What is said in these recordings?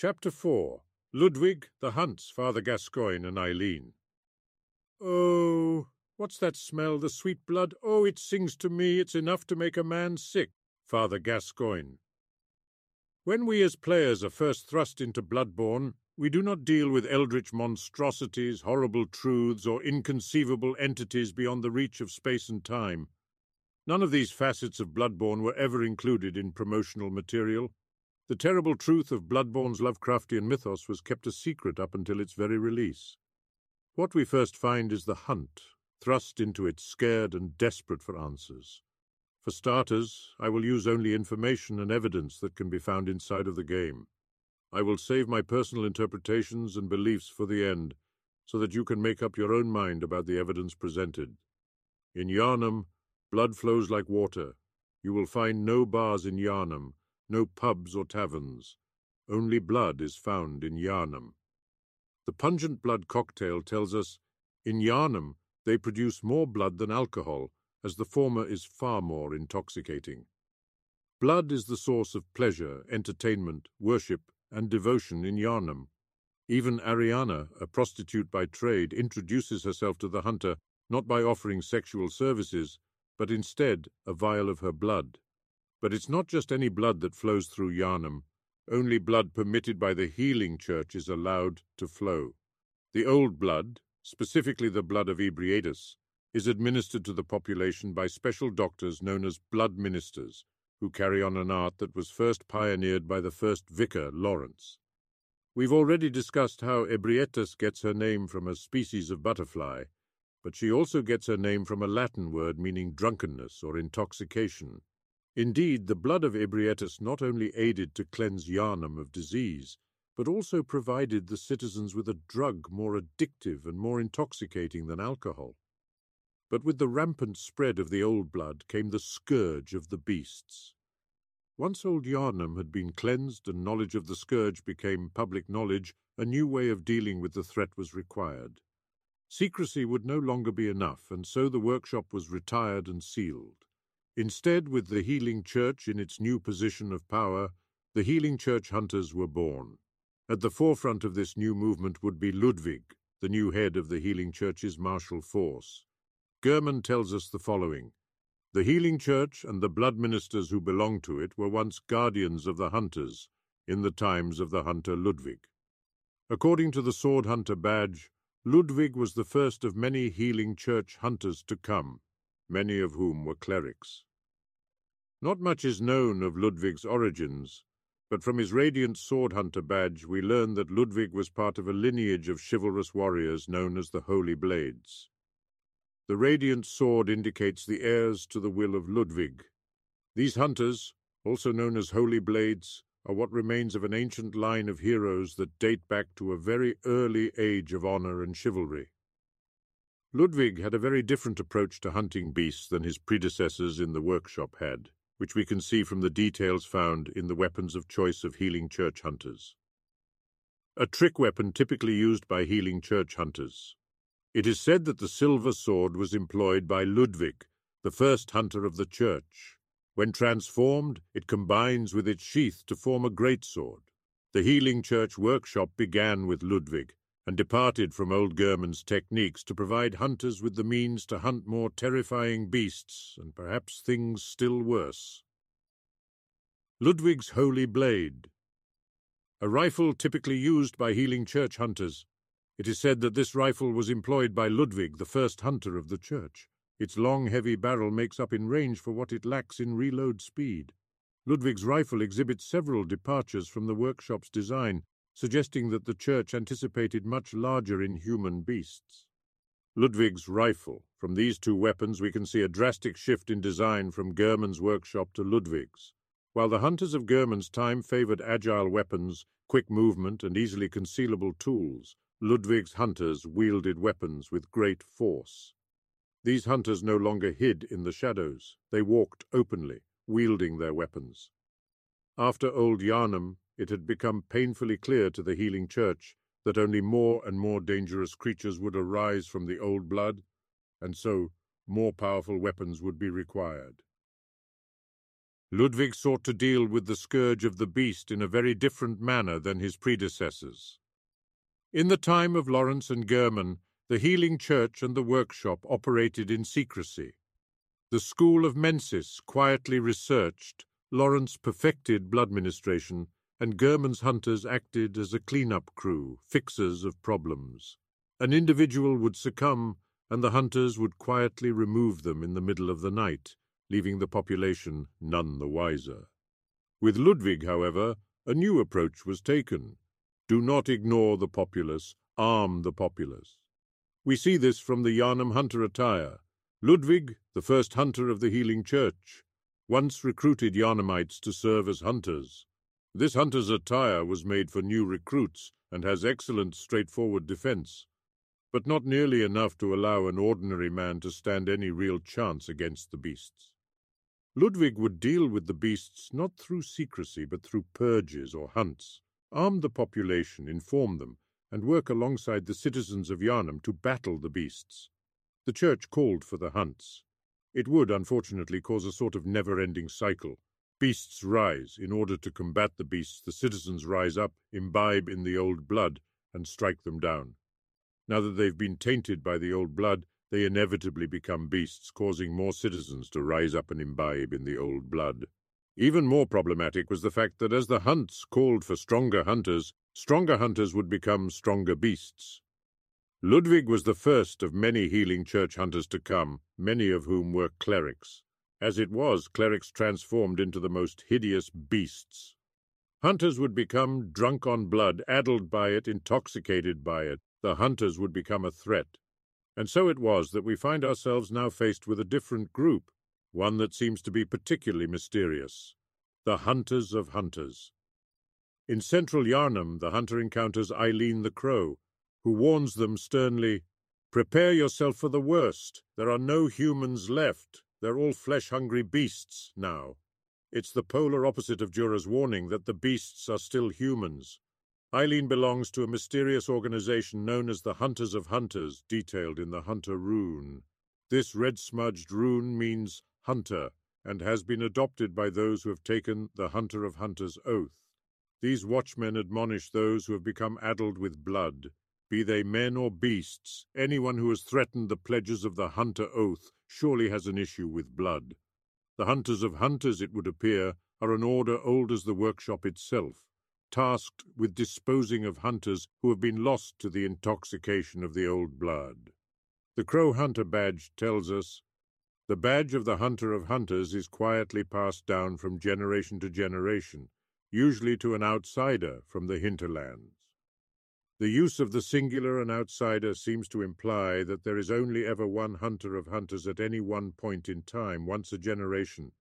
Chapter 4 Ludwig, the Hunts, Father Gascoigne, and Eileen. Oh, what's that smell? The sweet blood? Oh, it sings to me. It's enough to make a man sick. Father Gascoigne. When we as players are first thrust into Bloodborne, we do not deal with eldritch monstrosities, horrible truths, or inconceivable entities beyond the reach of space and time. None of these facets of Bloodborne were ever included in promotional material. The terrible truth of Bloodborne's Lovecraftian mythos was kept a secret up until its very release. What we first find is the hunt, thrust into it scared and desperate for answers. For starters, I will use only information and evidence that can be found inside of the game. I will save my personal interpretations and beliefs for the end, so that you can make up your own mind about the evidence presented. In Yharnam, blood flows like water. You will find no bars in Yharnam, no pubs or taverns. Only blood is found in Yharnam. The pungent blood cocktail tells us in Yharnam they produce more blood than alcohol, as the former is far more intoxicating. Blood is the source of pleasure, entertainment, worship, and devotion in Yharnam. Even Arianna, a prostitute by trade, introduces herself to the hunter not by offering sexual services, but instead a vial of her blood. But it's not just any blood that flows through Yharnam. Only blood permitted by the healing church is allowed to flow. The old blood, specifically the blood of Ebrietas, is administered to the population by special doctors known as blood ministers, who carry on an art that was first pioneered by the first vicar, Lawrence. We've already discussed how Ebrietas gets her name from a species of butterfly, but she also gets her name from a Latin word meaning drunkenness or intoxication. Indeed, the blood of Ebrietas not only aided to cleanse Yharnam of disease, but also provided the citizens with a drug more addictive and more intoxicating than alcohol. But with the rampant spread of the old blood came the scourge of the beasts. Once old Yharnam had been cleansed and knowledge of the scourge became public knowledge, a new way of dealing with the threat was required. Secrecy would no longer be enough, and so the workshop was retired and sealed. Instead, with the Healing Church in its new position of power, the Healing Church hunters were born. At the forefront of this new movement would be Ludwig, the new head of the Healing Church's martial force. Gehrman tells us the following. The Healing Church and the blood ministers who belonged to it were once guardians of the hunters in the times of the hunter Ludwig. According to the Sword Hunter badge, Ludwig was the first of many Healing Church hunters to come, many of whom were clerics. Not much is known of Ludwig's origins, but from his radiant sword hunter badge we learn that Ludwig was part of a lineage of chivalrous warriors known as the Holy Blades. The radiant sword indicates the heirs to the will of Ludwig. These hunters, also known as Holy Blades, are what remains of an ancient line of heroes that date back to a very early age of honor and chivalry. Ludwig had a very different approach to hunting beasts than his predecessors in the workshop had which we can see from the details found in the weapons of choice of healing church hunters. A trick weapon typically used by healing church hunters. It is said that the silver sword was employed by Ludwig, the first hunter of the church. When transformed, it combines with its sheath to form a great sword. The healing church workshop began with Ludwig, and departed from old Gehrman's techniques to provide hunters with the means to hunt more terrifying beasts and perhaps things still worse. Ludwig's Holy Blade A rifle typically used by healing church hunters. It is said that this rifle was employed by Ludwig, the first hunter of the church. Its long, heavy barrel makes up in range for what it lacks in reload speed. Ludwig's rifle exhibits several departures from the workshop's design, suggesting that the church anticipated much larger inhuman beasts. Ludwig's rifle. From these two weapons we can see a drastic shift in design from Gehrman's workshop to Ludwig's. While the hunters of Gehrman's time favored agile weapons, quick movement, and easily concealable tools, Ludwig's hunters wielded weapons with great force. These hunters no longer hid in the shadows. They walked openly, wielding their weapons. After Old Yharnam, it had become painfully clear to the healing church that only more and more dangerous creatures would arise from the old blood, and so more powerful weapons would be required. Ludwig sought to deal with the scourge of the beast in a very different manner than his predecessors. In the time of Lawrence and Gehrman, the healing church and the workshop operated in secrecy. The school of Mensis quietly researched, Lawrence perfected blood ministration, and Gehrman's hunters acted as a clean-up crew, fixers of problems. An individual would succumb, and the hunters would quietly remove them in the middle of the night, leaving the population none the wiser. With Ludwig, however, a new approach was taken. Do not ignore the populace, arm the populace. We see this from the Yharnam hunter attire. Ludwig, the first hunter of the Healing Church, once recruited Yharnamites to serve as hunters. This hunter's attire was made for new recruits and has excellent straightforward defense, but not nearly enough to allow an ordinary man to stand any real chance against the beasts. Ludwig would deal with the beasts not through secrecy, but through purges or hunts, arm the population, inform them, and work alongside the citizens of Yharnam to battle the beasts. The church called for the hunts. It would, unfortunately, cause a sort of never-ending cycle. Beasts rise. In order to combat the beasts, the citizens rise up, imbibe in the old blood, and strike them down. Now that they've been tainted by the old blood, they inevitably become beasts, causing more citizens to rise up and imbibe in the old blood. Even more problematic was the fact that as the hunts called for stronger hunters, stronger hunters would become stronger beasts. Ludwig was the first of many healing church hunters to come, many of whom were clerics. As it was, clerics transformed into the most hideous beasts. Hunters would become drunk on blood, addled by it, intoxicated by it. The hunters would become a threat. And so it was that we find ourselves now faced with a different group, one that seems to be particularly mysterious the Hunters of Hunters. In central Yharnam, the hunter encounters Eileen the Crow, who warns them sternly Prepare yourself for the worst. There are no humans left. They're all flesh hungry beasts now. It's the polar opposite of Djura's warning that the beasts are still humans. Eileen belongs to a mysterious organization known as the Hunters of Hunters, detailed in the Hunter rune. This red-smudged rune means hunter, and has been adopted by those who have taken the Hunter of Hunters oath. These watchmen admonish those who have become addled with blood. Be they men or beasts, anyone who has threatened the pledges of the Hunter oath surely has an issue with blood. The Hunters of Hunters, it would appear, are an order old as the workshop itself tasked with disposing of hunters who have been lost to the intoxication of the old blood. The Crow Hunter badge tells us the badge of the Hunter of Hunters is quietly passed down from generation to generation, usually to an outsider from the hinterlands. The use of the singular and outsider seems to imply that there is only ever one Hunter of Hunters at any one point in time, once a generation,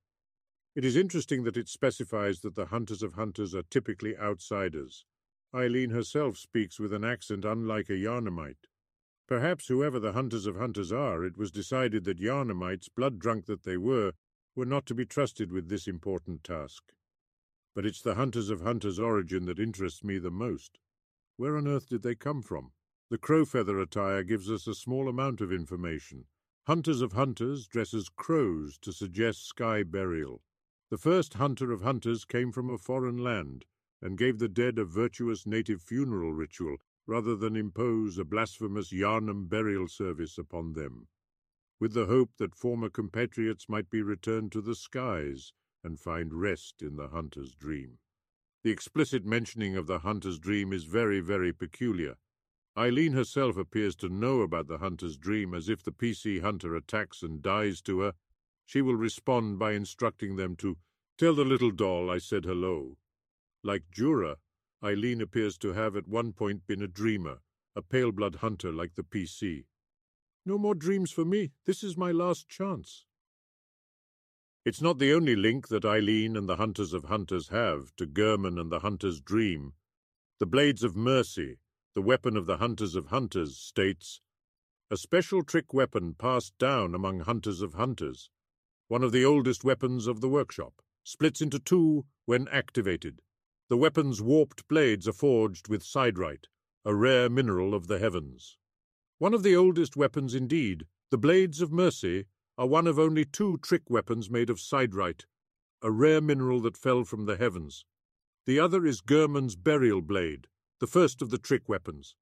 it is interesting that it specifies that the hunters of hunters are typically outsiders. Eileen herself speaks with an accent unlike a Yharnamite. Perhaps whoever the hunters of hunters are, it was decided that Yharnamites, blood-drunk that they were, were not to be trusted with this important task. But it's the hunters of hunters' origin that interests me the most. Where on earth did they come from? The crow feather attire gives us a small amount of information. Hunters of hunters dress as crows to suggest sky burial. The first hunter of hunters came from a foreign land, and gave the dead a virtuous native funeral ritual, rather than impose a blasphemous Yharnam burial service upon them, with the hope that former compatriots might be returned to the skies and find rest in the hunter's dream. The explicit mentioning of the hunter's dream is very, very peculiar. Eileen herself appears to know about the hunter's dream as if the PC hunter attacks and dies to her, she will respond by instructing them to tell the little doll I said hello. Like Djura, Eileen appears to have at one point been a dreamer, a pale blood hunter like the PC. No more dreams for me. This is my last chance. It's not the only link that Eileen and the Hunters of Hunters have to Gehrman and the Hunter's dream. The Blades of Mercy, the weapon of the Hunters of Hunters, states, a special trick weapon passed down among Hunters of Hunters one of the oldest weapons of the workshop, splits into two when activated. The weapon's warped blades are forged with siderite, a rare mineral of the heavens. One of the oldest weapons indeed, the Blades of Mercy are one of only two trick weapons made of siderite. a rare mineral that fell from the heavens. The other is Gehrman's burial blade, the first of the trick weapons.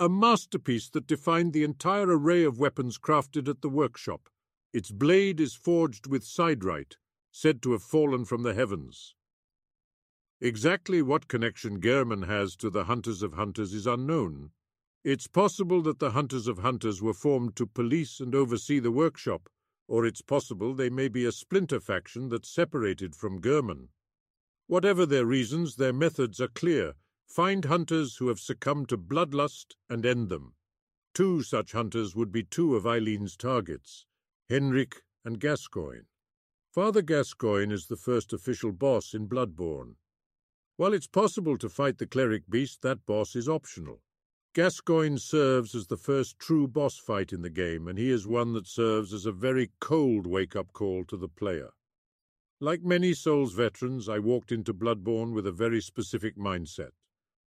A masterpiece that defined the entire array of weapons crafted at the workshop. Its blade is forged with siderite, said to have fallen from the heavens. Exactly what connection Gehrman has to the Hunters of Hunters is unknown. It's possible that the Hunters of Hunters were formed to police and oversee the workshop, or it's possible they may be a splinter faction that's separated from Gehrman. Whatever their reasons, their methods are clear. Find hunters who have succumbed to bloodlust and end them. Two such hunters would be two of Eileen's targets, Henrik and Gascoigne. Father Gascoigne is the first official boss in Bloodborne. While it's possible to fight the cleric beast, that boss is optional. Gascoigne serves as the first true boss fight in the game, and he is one that serves as a very cold wake-up call to the player. Like many Souls veterans, I walked into Bloodborne with a very specific mindset.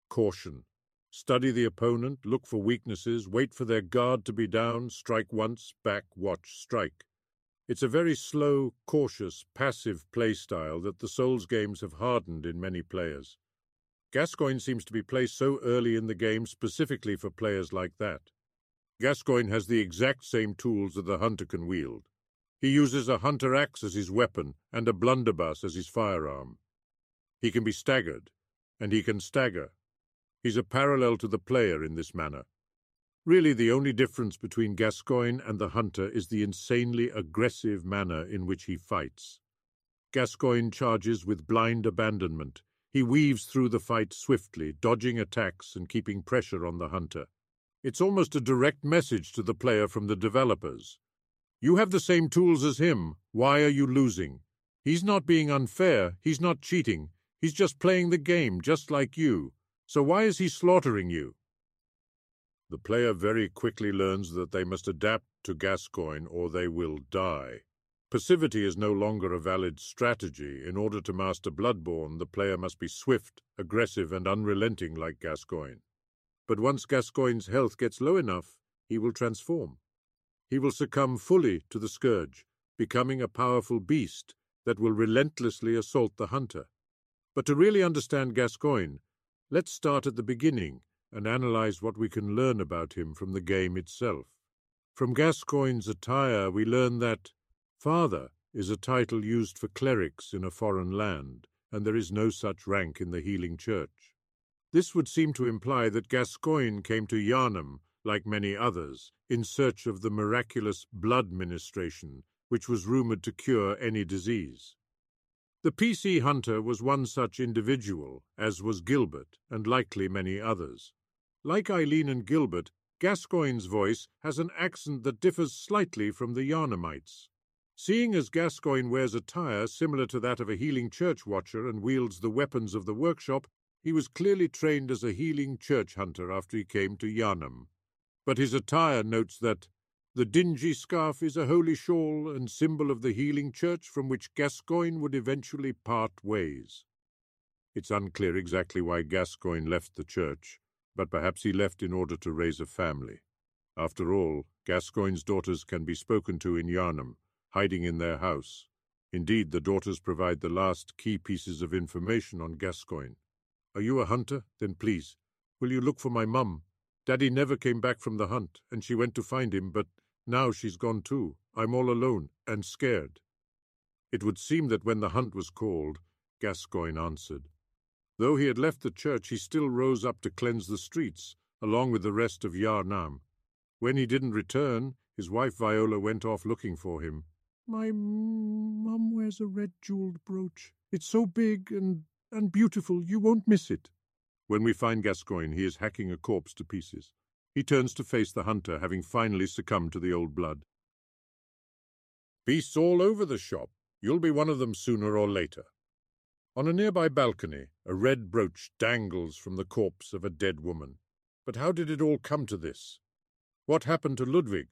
Caution. Study the opponent, look for weaknesses, wait for their guard to be down, strike once, back, watch, strike. It's a very slow, cautious, passive play style that the Souls games have hardened in many players. Gascoigne seems to be placed so early in the game specifically for players like that. Gascoigne has the exact same tools that the hunter can wield. He uses a hunter axe as his weapon and a blunderbuss as his firearm. He can be staggered, and he can stagger. He's a parallel to the player in this manner. Really, the only difference between Gascoigne and the hunter is the insanely aggressive manner in which he fights. Gascoigne charges with blind abandonment, he weaves through the fight swiftly, dodging attacks and keeping pressure on the hunter. It's almost a direct message to the player from the developers. You have the same tools as him. Why are you losing? He's not being unfair. He's not cheating. He's just playing the game, just like you. So why is he slaughtering you? The player very quickly learns that they must adapt to Gascoigne or they will die. Passivity is no longer a valid strategy. In order to master Bloodborne, the player must be swift, aggressive, and unrelenting like Gascoigne. But once Gascoigne's health gets low enough, he will transform. He will succumb fully to the scourge, becoming a powerful beast that will relentlessly assault the hunter. But to really understand Gascoigne, let's start at the beginning and analyze what we can learn about him from the game itself. From Gascoigne's attire, we learn that Father is a title used for clerics in a foreign land, and there is no such rank in the healing church. This would seem to imply that Gascoigne came to Yharnam, like many others, in search of the miraculous blood ministration, which was rumoured to cure any disease. The PC hunter was one such individual, as was Gilbert, and likely many others. Like Eileen and Gilbert, Gascoigne's voice has an accent that differs slightly from the Yharnamites. Seeing as Gascoigne wears attire similar to that of a healing church watcher and wields the weapons of the workshop, he was clearly trained as a healing church hunter after he came to Yharnam. But his attire notes that the dingy scarf is a holy shawl and symbol of the healing church from which Gascoigne would eventually part ways. It's unclear exactly why Gascoigne left the church, but perhaps he left in order to raise a family. After all, Gascoigne's daughters can be spoken to in Yharnam, hiding in their house. Indeed, the daughters provide the last key pieces of information on Gascoigne. Are you a hunter? Then please, will you look for my mum? Daddy never came back from the hunt, and she went to find him, but now she's gone too. I'm all alone, and scared. It would seem that when the hunt was called, Gascoigne answered. Though he had left the church, he still rose up to cleanse the streets, along with the rest of Yharnam. When he didn't return, his wife Viola went off looking for him. My mum wears a red jeweled brooch. It's so big and, and beautiful, you won't miss it. When we find Gascoigne, he is hacking a corpse to pieces. He turns to face the hunter, having finally succumbed to the old blood. Beasts all over the shop. You'll be one of them sooner or later. On a nearby balcony, a red brooch dangles from the corpse of a dead woman. But how did it all come to this? What happened to Ludwig?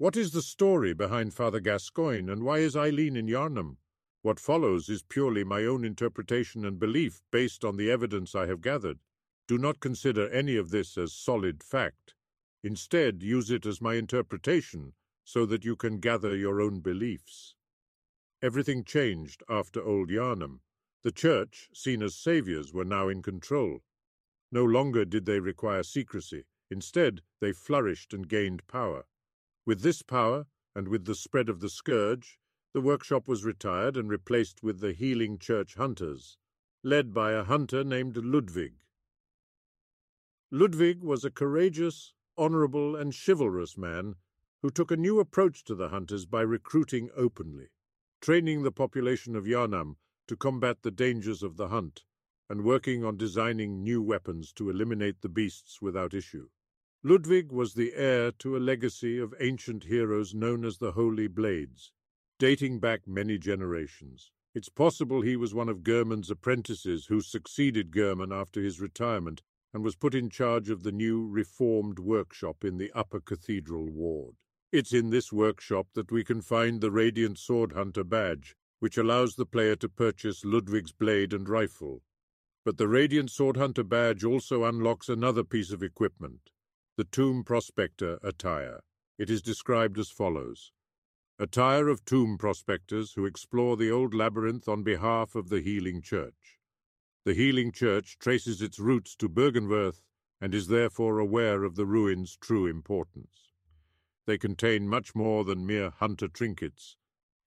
What is the story behind Father Gascoigne, and why is Eileen in Yharnam? What follows is purely my own interpretation and belief based on the evidence I have gathered. Do not consider any of this as solid fact. Instead, use it as my interpretation so that you can gather your own beliefs. Everything changed after Old Yharnam. The church, seen as saviours, were now in control. No longer did they require secrecy. Instead, they flourished and gained power. With this power, and with the spread of the scourge, the workshop was retired and replaced with the healing church hunters, led by a hunter named Ludwig. Ludwig was a courageous, honourable, and chivalrous man who took a new approach to the hunters by recruiting openly, training the population of Yharnam to combat the dangers of the hunt, and working on designing new weapons to eliminate the beasts without issue. Ludwig was the heir to a legacy of ancient heroes known as the Holy Blades, dating back many generations. It's possible he was one of Gehrman's apprentices who succeeded Gehrman after his retirement and was put in charge of the new reformed workshop in the Upper Cathedral Ward. It's in this workshop that we can find the Radiant Sword Hunter badge, which allows the player to purchase Ludwig's blade and rifle. But the Radiant Sword Hunter badge also unlocks another piece of equipment the Tomb Prospector attire. It is described as follows Attire of tomb prospectors who explore the old labyrinth on behalf of the Healing Church. The Healing Church traces its roots to Byrgenwerth and is therefore aware of the ruins' true importance. They contain much more than mere hunter trinkets.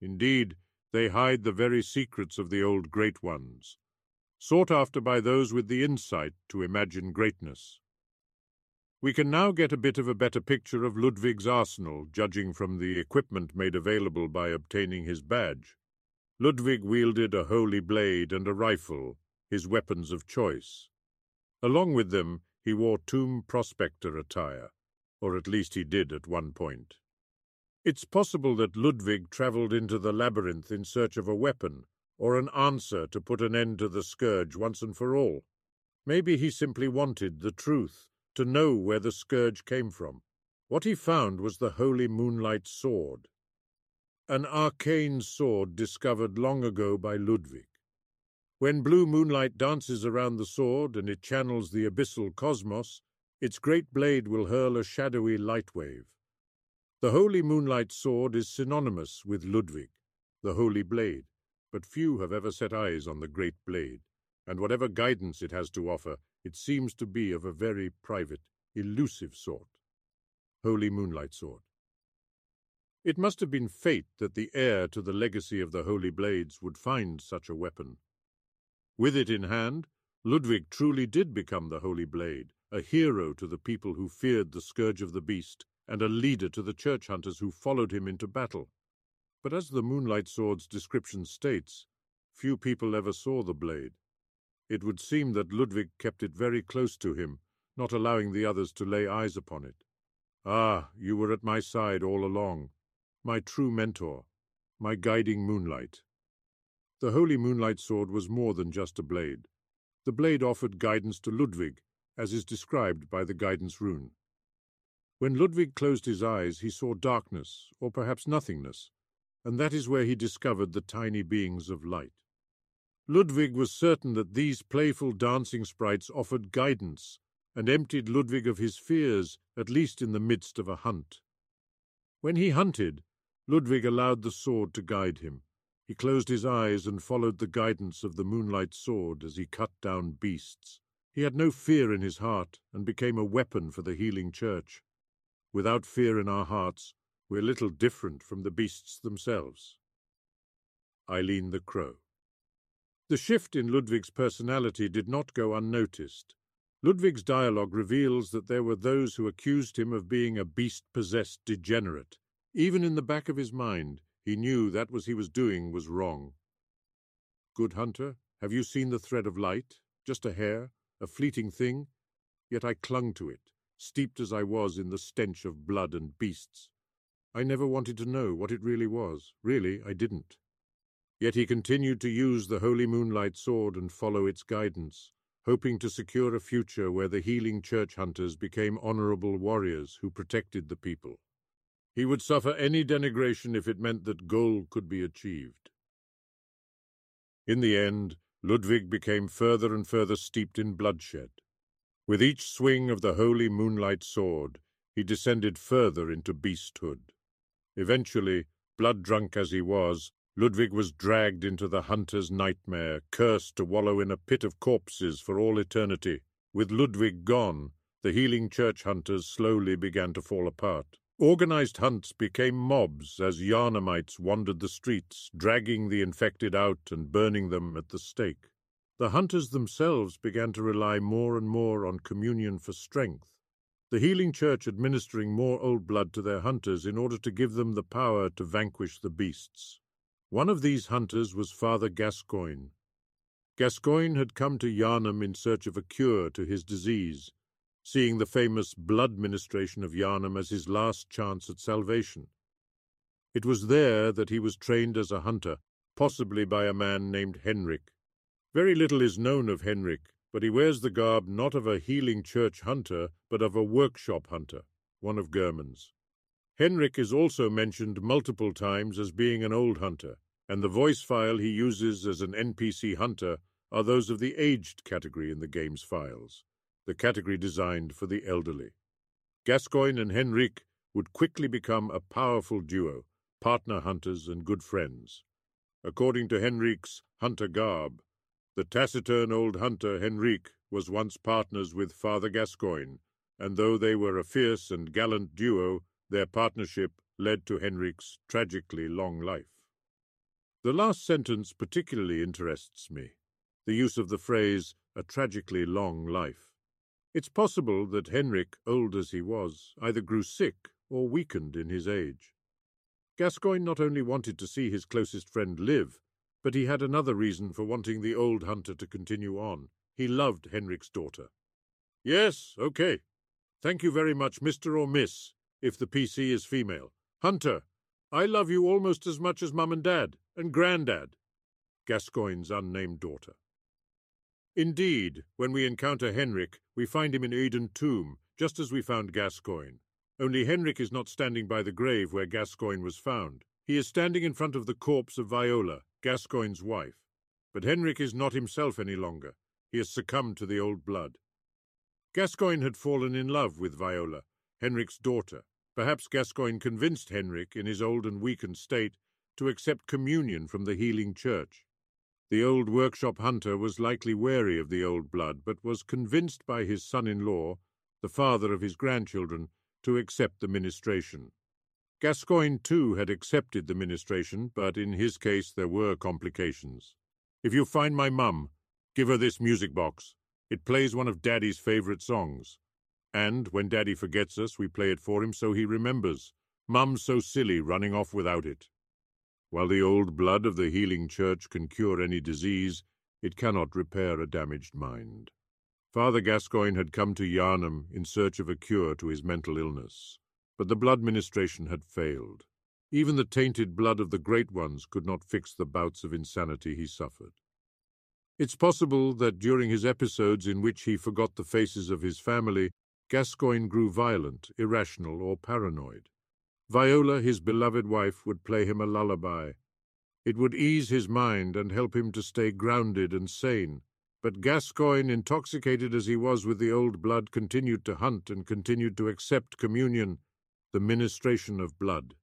Indeed, they hide the very secrets of the old Great Ones, sought after by those with the insight to imagine greatness. We can now get a bit of a better picture of Ludwig's arsenal, judging from the equipment made available by obtaining his badge. Ludwig wielded a holy blade and a rifle, his weapons of choice. Along with them, he wore tomb prospector attire, or at least he did at one point. It's possible that Ludwig travelled into the labyrinth in search of a weapon, or an answer to put an end to the scourge once and for all. Maybe he simply wanted the truth to know where the scourge came from. What he found was the Holy Moonlight Sword, an arcane sword discovered long ago by Ludwig. When blue moonlight dances around the sword and it channels the abyssal cosmos, its great blade will hurl a shadowy light wave. The Holy Moonlight Sword is synonymous with Ludwig, the Holy Blade, but few have ever set eyes on the Great Blade, and whatever guidance it has to offer it seems to be of a very private, elusive sort. Holy Moonlight Sword. It must have been fate that the heir to the legacy of the Holy Blades would find such a weapon. With it in hand, Ludwig truly did become the Holy Blade, a hero to the people who feared the scourge of the beast, and a leader to the church hunters who followed him into battle. But as the Moonlight Sword's description states, few people ever saw the blade, it would seem that Ludwig kept it very close to him, not allowing the others to lay eyes upon it. Ah, you were at my side all along, my true mentor, my guiding moonlight. The holy moonlight sword was more than just a blade. The blade offered guidance to Ludwig, as is described by the guidance rune. When Ludwig closed his eyes, he saw darkness, or perhaps nothingness, and that is where he discovered the tiny beings of light. Ludwig was certain that these playful dancing sprites offered guidance, and emptied Ludwig of his fears, at least in the midst of a hunt. When he hunted, Ludwig allowed the sword to guide him. He closed his eyes and followed the guidance of the moonlight sword as he cut down beasts. He had no fear in his heart, and became a weapon for the healing church. Without fear in our hearts, we're little different from the beasts themselves. Eileen the Crow the shift in Ludwig's personality did not go unnoticed. Ludwig's dialogue reveals that there were those who accused him of being a beast-possessed degenerate. Even in the back of his mind, he knew that what he was doing was wrong. Good hunter, have you seen the thread of light? Just a hair, a fleeting thing? Yet I clung to it, steeped as I was in the stench of blood and beasts. I never wanted to know what it really was. Really, I didn't. Yet he continued to use the Holy Moonlight Sword and follow its guidance, hoping to secure a future where the healing church hunters became honorable warriors who protected the people. He would suffer any denigration if it meant that goal could be achieved. In the end, Ludwig became further and further steeped in bloodshed. With each swing of the holy moonlight sword, he descended further into beasthood. Eventually, blood drunk as he was, Ludwig was dragged into the hunter's nightmare, cursed to wallow in a pit of corpses for all eternity. With Ludwig gone, the healing church hunters slowly began to fall apart. Organized hunts became mobs as Yharnamites wandered the streets, dragging the infected out and burning them at the stake. The hunters themselves began to rely more and more on communion for strength, the healing church administering more old blood to their hunters in order to give them the power to vanquish the beasts. One of these hunters was Father Gascoigne. Gascoigne had come to Yharnam in search of a cure to his disease, seeing the famous blood ministration of Yharnam as his last chance at salvation. It was there that he was trained as a hunter, possibly by a man named Henrik. Very little is known of Henrik, but he wears the garb not of a healing church hunter, but of a workshop hunter, one of Gehrman's. Henrik is also mentioned multiple times as being an old hunter, and the voice file he uses as an NPC hunter are those of the aged category in the game's files, the category designed for the elderly. Gascoigne and Henrik would quickly become a powerful duo, partner hunters and good friends. According to Henrik's hunter garb, the taciturn old hunter Henrik was once partners with Father Gascoigne, and though they were a fierce and gallant duo, their partnership led to Henrik's tragically long life. The last sentence particularly interests me, the use of the phrase, a tragically long life. It's possible that Henrik, old as he was, either grew sick or weakened in his age. Gascoigne not only wanted to see his closest friend live, but he had another reason for wanting the old hunter to continue on. He loved Henrik's daughter. Yes, okay. Thank you very much, Mr. or Miss, if the PC is female. Hunter, I love you almost as much as Mum and Dad, and Grandad. Gascoigne's unnamed daughter. Indeed, when we encounter Henrik, we find him in Oedon Tomb, just as we found Gascoigne. Only Henrik is not standing by the grave where Gascoigne was found. He is standing in front of the corpse of Viola, Gascoigne's wife. But Henrik is not himself any longer. He has succumbed to the old blood. Gascoigne had fallen in love with Viola, Henrik's daughter. Perhaps Gascoigne convinced Henrik, in his old and weakened state, to accept communion from the healing church. The old workshop hunter was likely wary of the old blood, but was convinced by his son-in-law, the father of his grandchildren, to accept the ministration. Gascoigne, too, had accepted the ministration, but in his case there were complications. If you find my mum, give her this music box. It plays one of Daddy's favourite songs. And, when Daddy forgets us, we play it for him so he remembers. Mum's so silly running off without it. While the old blood of the healing church can cure any disease, it cannot repair a damaged mind. Father Gascoigne had come to Yharnam in search of a cure to his mental illness. But the blood ministration had failed. Even the tainted blood of the great ones could not fix the bouts of insanity he suffered. It's possible that during his episodes in which he forgot the faces of his family, Gascoigne grew violent, irrational, or paranoid. Viola, his beloved wife, would play him a lullaby. It would ease his mind and help him to stay grounded and sane. But Gascoigne, intoxicated as he was with the old blood, continued to hunt and continued to accept communion the ministration of blood.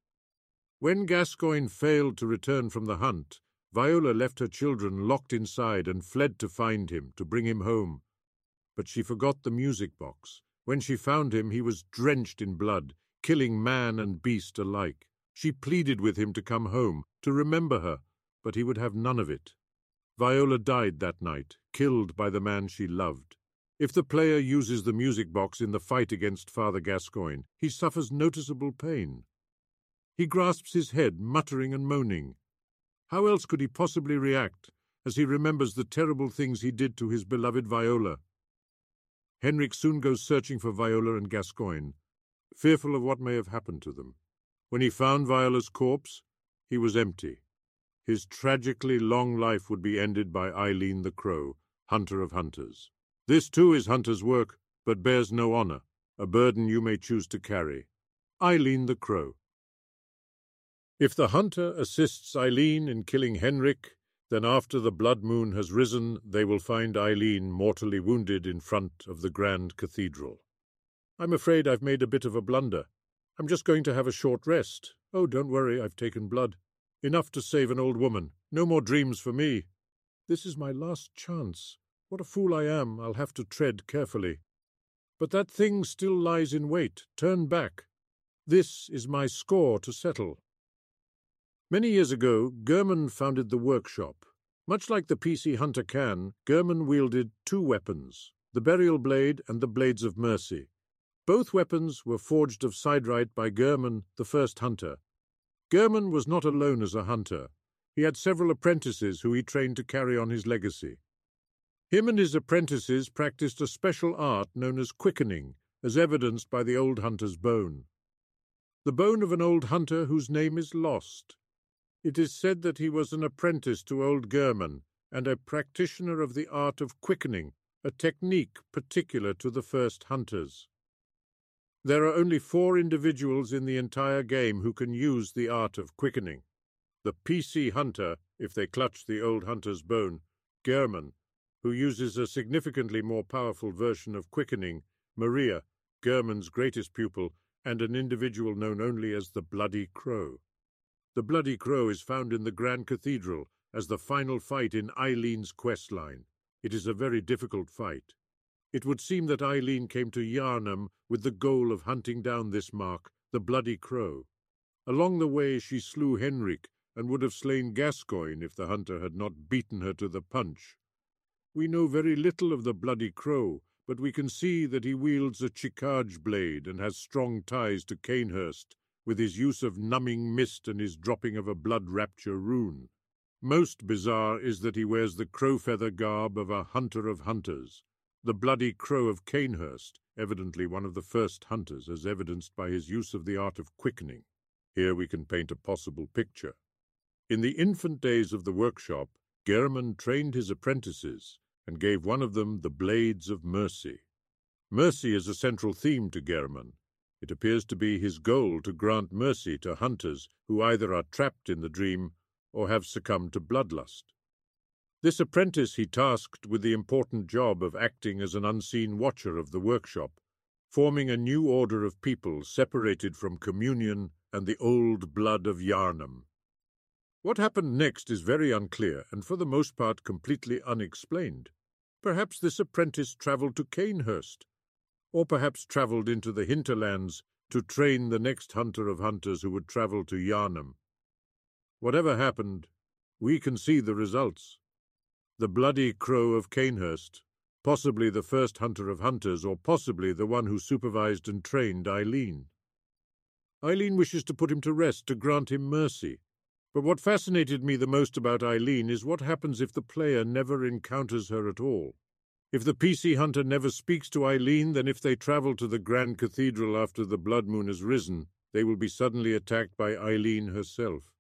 When Gascoigne failed to return from the hunt, Viola left her children locked inside and fled to find him, to bring him home. But she forgot the music box. When she found him, he was drenched in blood, killing man and beast alike. She pleaded with him to come home, to remember her, but he would have none of it. Viola died that night, killed by the man she loved. If the player uses the music box in the fight against Father Gascoigne, he suffers noticeable pain. He grasps his head, muttering and moaning. How else could he possibly react as he remembers the terrible things he did to his beloved Viola? Henrik soon goes searching for Viola and Gascoigne, fearful of what may have happened to them. When he found Viola's corpse, he was empty. His tragically long life would be ended by Eileen the Crow, hunter of hunters. This too is hunter's work, but bears no honour, a burden you may choose to carry. Eileen the Crow. If the hunter assists Eileen in killing Henrik, then after the blood moon has risen, they will find Eileen mortally wounded in front of the grand cathedral. I'm afraid I've made a bit of a blunder. I'm just going to have a short rest. Oh, don't worry, I've taken blood. Enough to save an old woman. No more dreams for me. This is my last chance. What a fool I am. I'll have to tread carefully. But that thing still lies in wait. Turn back. This is my score to settle. Many years ago, Gehrman founded the workshop. Much like the PC Hunter can, Gehrman wielded two weapons, the burial blade and the blades of mercy. Both weapons were forged of siderite by Gehrman, the first hunter. Gehrman was not alone as a hunter. He had several apprentices who he trained to carry on his legacy. Him and his apprentices practiced a special art known as quickening, as evidenced by the old hunter's bone. The bone of an old hunter whose name is lost. It is said that he was an apprentice to old Gehrman and a practitioner of the art of quickening, a technique particular to the first hunters. There are only four individuals in the entire game who can use the art of quickening. The PC hunter, if they clutch the old hunter's bone, Gehrman, who uses a significantly more powerful version of quickening, Maria, Gehrman's greatest pupil, and an individual known only as the Bloody Crow. The Bloody Crow is found in the Grand Cathedral as the final fight in Eileen's quest line. It is a very difficult fight. It would seem that Eileen came to Yharnam with the goal of hunting down this mark, the Bloody Crow. Along the way she slew Henrik and would have slain Gascoigne if the hunter had not beaten her to the punch. We know very little of the Bloody Crow, but we can see that he wields a Chikage blade and has strong ties to Cainhurst, with his use of numbing mist and his dropping of a blood rapture rune. Most bizarre is that he wears the crow feather garb of a hunter of hunters, the bloody crow of Cainhurst, evidently one of the first hunters, as evidenced by his use of the art of quickening. Here we can paint a possible picture. In the infant days of the workshop, Gehrman trained his apprentices and gave one of them the Blades of Mercy. Mercy is a central theme to Gehrman. It appears to be his goal to grant mercy to hunters who either are trapped in the dream or have succumbed to bloodlust. This apprentice he tasked with the important job of acting as an unseen watcher of the workshop, forming a new order of people separated from communion and the old blood of Yharnam. What happened next is very unclear and for the most part completely unexplained. Perhaps this apprentice travelled to Cainhurst, or perhaps travelled into the hinterlands to train the next hunter of hunters who would travel to Yharnam. Whatever happened, we can see the results. The bloody crow of Cainhurst, possibly the first hunter of hunters, or possibly the one who supervised and trained Eileen. Eileen wishes to put him to rest, to grant him mercy. But what fascinated me the most about Eileen is what happens if the player never encounters her at all. If the PC hunter never speaks to Eileen, then if they travel to the Grand Cathedral after the blood moon has risen, they will be suddenly attacked by Eileen herself.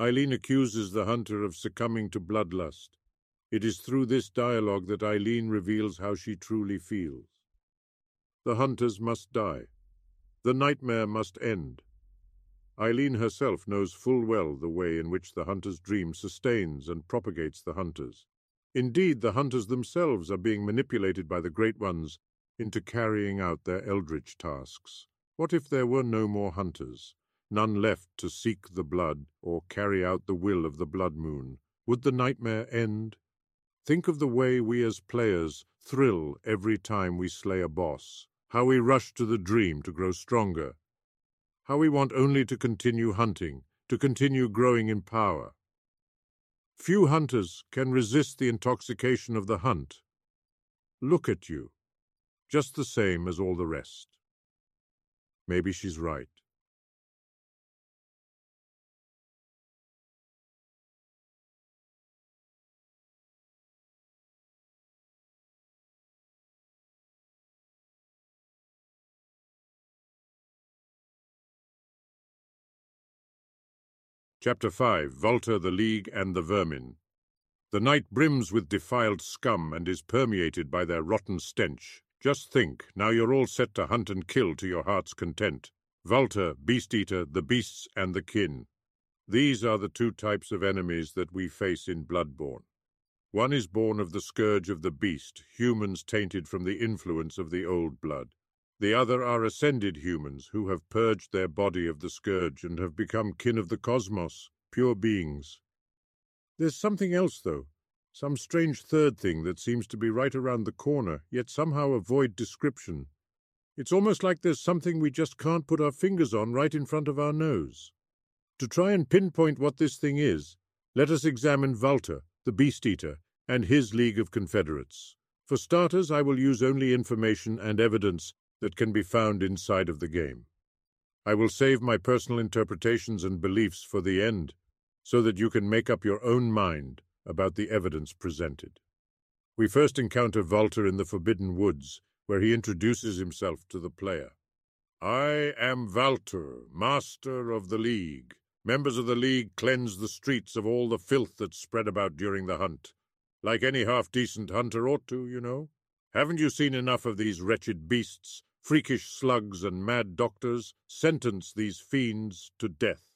Eileen accuses the hunter of succumbing to bloodlust. It is through this dialogue that Eileen reveals how she truly feels. The hunters must die. The nightmare must end. Eileen herself knows full well the way in which the hunter's dream sustains and propagates the hunters. Indeed, the hunters themselves are being manipulated by the Great Ones into carrying out their eldritch tasks. What if there were no more hunters, none left to seek the blood or carry out the will of the blood moon? Would the nightmare end? Think of the way we as players thrill every time we slay a boss, how we rush to the dream to grow stronger, how we want only to continue hunting, to continue growing in power. Few hunters can resist the intoxication of the hunt. Look at you, just the same as all the rest. Maybe she's right. Chapter 5 Valtr, the League, and the Vermin The night brims with defiled scum and is permeated by their rotten stench. Just think, now you're all set to hunt and kill to your heart's content. Valtr, Beast Eater, the beasts, and the kin. These are the two types of enemies that we face in Bloodborne. One is born of the scourge of the beast, humans tainted from the influence of the old blood. The other are ascended humans who have purged their body of the scourge and have become kin of the cosmos. pure beings. There's something else, though, some strange third thing that seems to be right around the corner, yet somehow avoid description. It's almost like there's something we just can't put our fingers on right in front of our nose. To try and pinpoint what this thing is, let us examine Valtr, the Beast Eater, and his League of Confederates. For starters, I will use only information and evidence that can be found inside of the game. I will save my personal interpretations and beliefs for the end, so that you can make up your own mind about the evidence presented. We first encounter Valtr in the Forbidden Woods, where he introduces himself to the player. I am Valtr, Master of the League. Members of the League cleanse the streets of all the filth that's spread about during the hunt. Like any half-decent hunter ought to, you know. Haven't you seen enough of these wretched beasts, freakish slugs and mad doctors, sentence these fiends to death?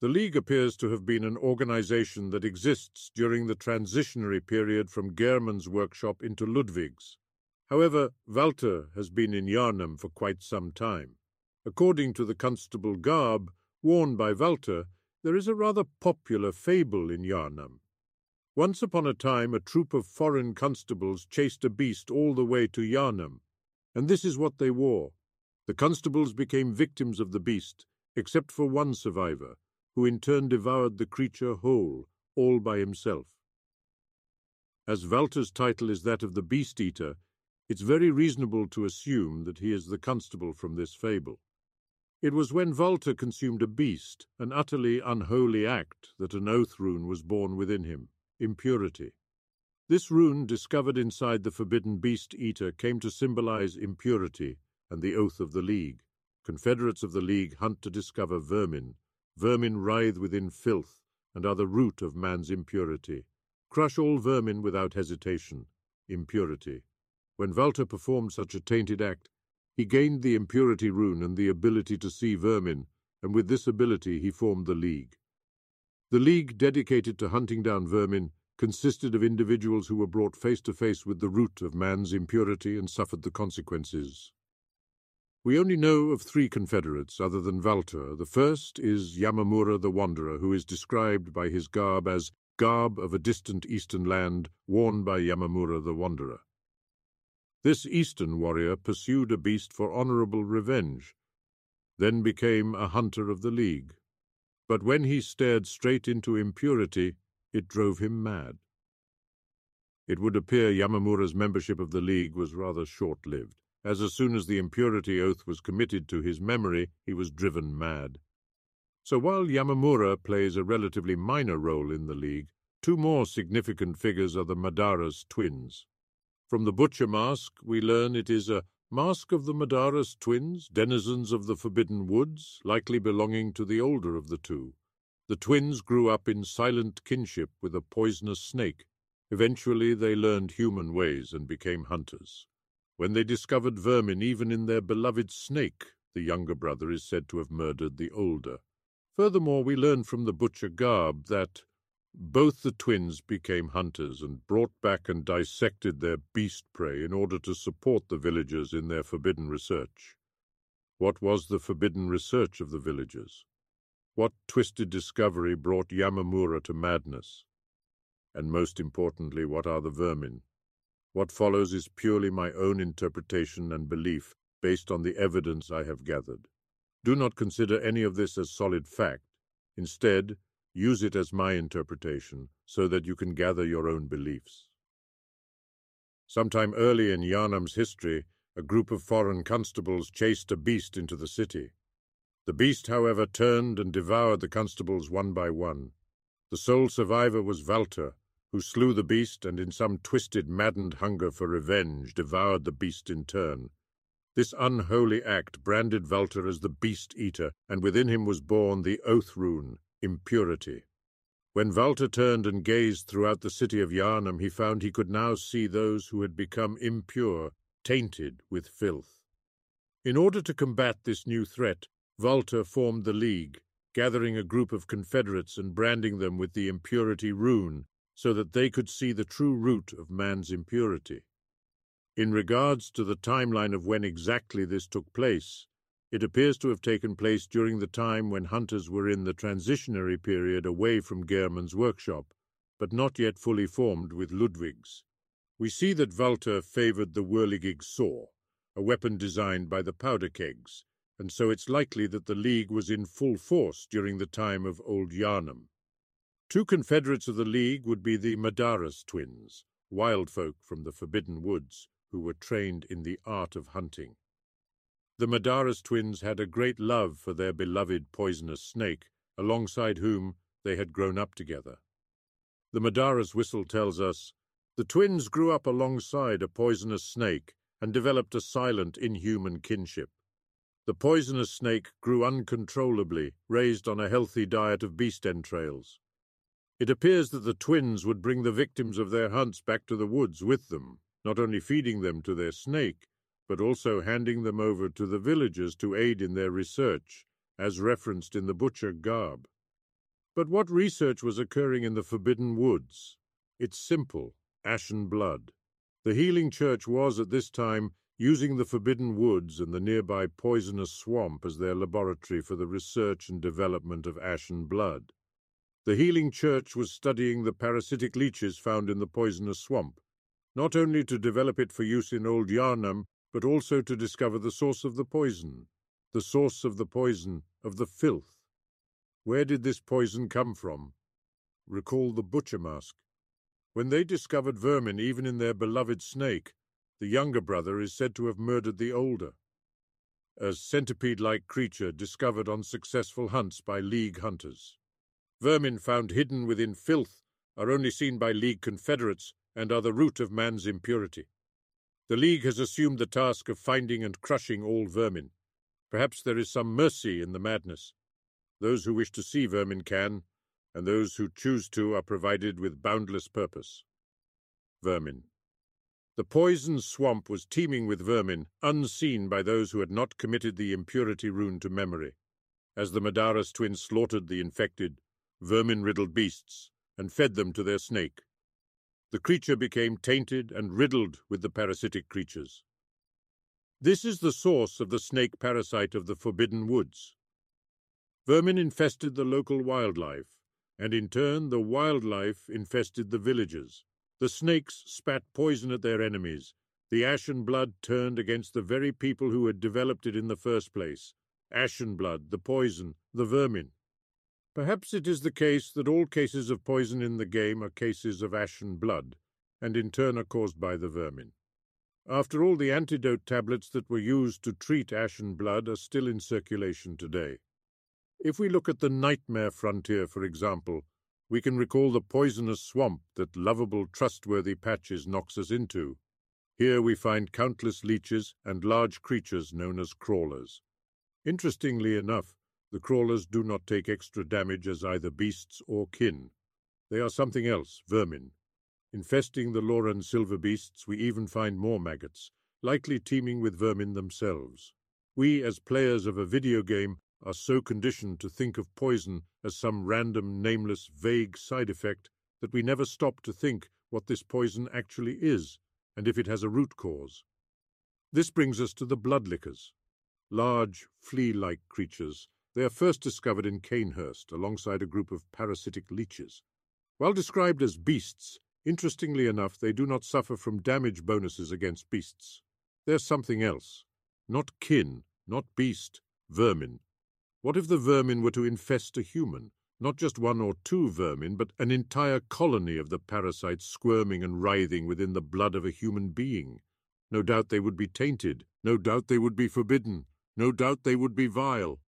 The League appears to have been an organization that exists during the transitionary period from Gehrman's workshop into Ludwig's. However, Valtr has been in Yharnam for quite some time. According to the Constable garb worn by Valtr, there is a rather popular fable in Yharnam. Once upon a time, a troop of foreign constables chased a beast all the way to Yharnam, and this is what they wore. The constables became victims of the beast, except for one survivor, who in turn devoured the creature whole, all by himself. As Valtr's title is that of the Beast Eater, it's very reasonable to assume that he is the constable from this fable. It was when Valtr consumed a beast, an utterly unholy act, that an oath rune was born within him, impurity. This rune, discovered inside the forbidden beast eater, came to symbolize impurity and the oath of the League. Confederates of the League hunt to discover vermin, Vermin writhe within filth, and are the root of man's impurity. Crush all vermin without hesitation. Impurity. When Valtr performed such a tainted act, he gained the impurity rune and the ability to see vermin, and with this ability he formed the League. The League, dedicated to hunting down vermin, consisted of individuals who were brought face to face with the root of man's impurity and suffered the consequences. We only know of three Confederates other than Valtr. The first is Yamamura the Wanderer, who is described by his garb as garb of a distant eastern land worn by Yamamura the Wanderer. This eastern warrior pursued a beast for honorable revenge, then became a hunter of the League. But when he stared straight into impurity, it drove him mad. It would appear Yamamura's membership of the League was rather short-lived as as soon as the impurity oath was committed to his memory, he was driven mad. So while Yamamura plays a relatively minor role in the League, two more significant figures are the Madaras twins. From the butcher mask, we learn it is a mask of the Madaras twins, denizens of the Forbidden Woods, likely belonging to the older of the two. The twins grew up in silent kinship with a poisonous snake. Eventually, they learned human ways and became hunters. When they discovered vermin even in their beloved snake, the younger brother is said to have murdered the older. Furthermore, we learn from the butcher Garb that both the twins became hunters and brought back and dissected their beast prey in order to support the villagers in their forbidden research. What was the forbidden research of the villagers? What twisted discovery brought Yamamura to madness? And most importantly, what are the vermin? What follows is purely my own interpretation and belief based on the evidence I have gathered. Do not consider any of this as solid fact. Instead, use it as my interpretation so that you can gather your own beliefs. Sometime early in Yharnam's history, a group of foreign constables chased a beast into the city. The beast, however, turned and devoured the constables one by one. The sole survivor was Valtr, who slew the beast and in some twisted, maddened hunger for revenge devoured the beast in turn. This unholy act branded Valtr as the beast eater, and within him was born the oath rune, impurity. When Valtr turned and gazed throughout the city of Yharnam, he found he could now see those who had become impure, tainted with filth. In order to combat this new threat, Valtr formed the League, gathering a group of Confederates and branding them with the impurity rune, so that they could see the true root of man's impurity. In regards to the timeline of when exactly this took place, It appears to have taken place during the time when hunters were in the transitionary period away from Gehrman's workshop, but not yet fully formed with Ludwig's. We see that Valtr favoured the whirligig saw, a weapon designed by the powder kegs, and so it's likely that the League was in full force during the time of Old Yharnam. Two confederates of the League would be the Madaras twins, wild folk from the Forbidden Woods, who were trained in the art of hunting. The Madaras twins had a great love for their beloved poisonous snake, alongside whom they had grown up together. The Madaras whistle tells us, The twins grew up alongside a poisonous snake and developed a silent, inhuman kinship. The poisonous snake grew uncontrollably, raised on a healthy diet of beast entrails. It appears that the twins would bring the victims of their hunts back to the woods with them, not only feeding them to their snake, but also handing them over to the villagers to aid in their research, as referenced in the butcher garb. But what research was occurring in the Forbidden Woods? It's simple ashen blood. The Healing Church was, at this time, using the Forbidden Woods and the nearby poisonous swamp as their laboratory for the research and development of ashen blood. The Healing Church was studying the parasitic leeches found in the poisonous swamp, not only to develop it for use in Old Yharnam, but also to discover the source of the poison, the source of the poison, of the filth. Where did this poison come from? Recall the butcher mask. When they discovered vermin even in their beloved snake, the younger brother is said to have murdered the older. A centipede-like creature discovered on successful hunts by League hunters. Vermin found hidden within filth are only seen by League confederates and are the root of man's impurity. The League has assumed the task of finding and crushing all vermin. Perhaps there is some mercy in the madness. Those who wish to see vermin can, and those who choose to are provided with boundless purpose. Vermin. The poison swamp was teeming with vermin, unseen by those who had not committed the impurity rune to memory. As the Madaras twins slaughtered the infected, vermin-riddled beasts, and fed them to their snake, the creature became tainted and riddled with the parasitic creatures. This is the source of the snake parasite of the Forbidden Woods. Vermin infested the local wildlife, and in turn the wildlife infested the villagers. The snakes spat poison at their enemies. The ashen blood turned against the very people who had developed it in the first place. Ashen blood, the poison, the vermin. Perhaps it is the case that all cases of poison in the game are cases of ashen blood, and in turn are caused by the vermin. After all, the antidote tablets that were used to treat ashen blood are still in circulation today. If we look at the nightmare frontier, for example, we can recall the poisonous swamp that lovable, trustworthy Patches knocks us into. Here we find countless leeches and large creatures known as crawlers. Interestingly enough, the crawlers do not take extra damage as either beasts or kin. They are something else, vermin. Infesting the Loran silver beasts, we even find more maggots, likely teeming with vermin themselves. We, as players of a video game, are so conditioned to think of poison as some random, nameless, vague side effect that we never stop to think what this poison actually is, and if it has a root cause. This brings us to the bloodlickers, large, flea-like creatures they are first discovered in Cainhurst alongside a group of parasitic leeches. While described as beasts, interestingly enough, they do not suffer from damage bonuses against beasts. They're something else. Not kin, not beast, vermin. What if the vermin were to infest a human? Not just one or two vermin, but an entire colony of the parasites squirming and writhing within the blood of a human being. No doubt they would be tainted. No doubt they would be forbidden. No doubt they would be vile.